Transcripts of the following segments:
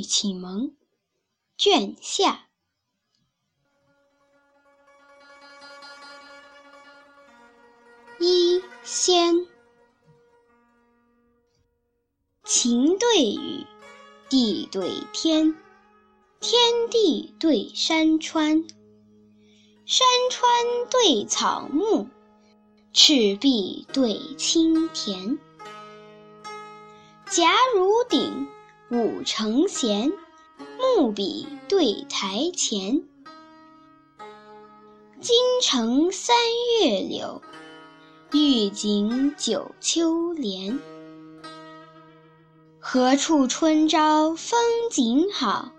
启蒙》卷下。一仙，晴对雨，地对天，天地对山川，山川对草木，赤壁对青田。甲如鼎，五成弦，木笔对台前。京城三月柳，玉井九秋莲。何处春朝风景好？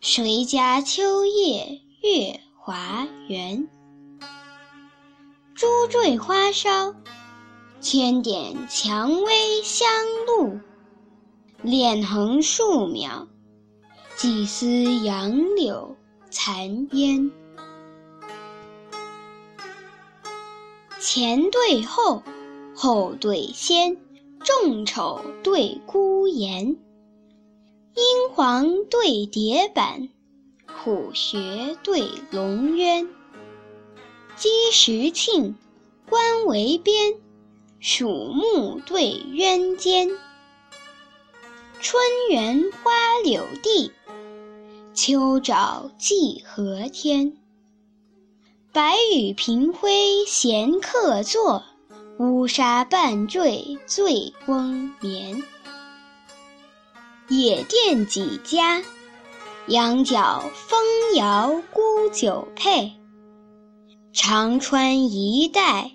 谁家秋夜月华圆？珠缀花梢。千点蔷薇香露，恋横数秒，几丝杨柳残烟。前对后，后对先，众丑对孤颜。英皇对蝶板，虎穴对龙渊。鸡时庆，官为边。鼠目对渊间，春园花柳地，秋沼寄荷天。白羽平灰闲客坐，乌纱半坠醉翁眠。野店几家，羊角风摇沽酒配。长川一带。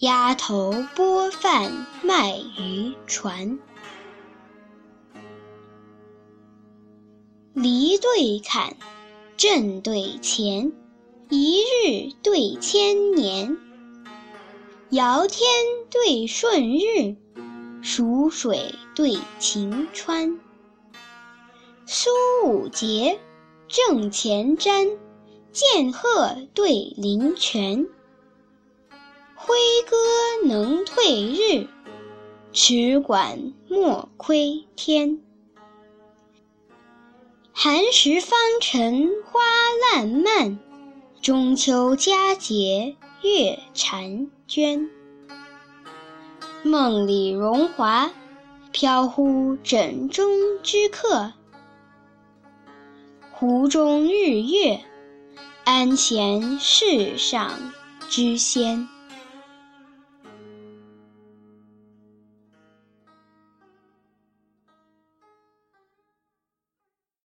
鸭头拨饭卖渔船，离对坎，震对乾，一日对千年。尧天对舜日，蜀水对秦川。苏武节，正前瞻，剑鹤对灵泉。挥戈能退日，持管莫窥天。寒食方尘花烂漫，中秋佳节月婵娟。梦里荣华，飘忽枕中之客；湖中日月，安闲世上之仙。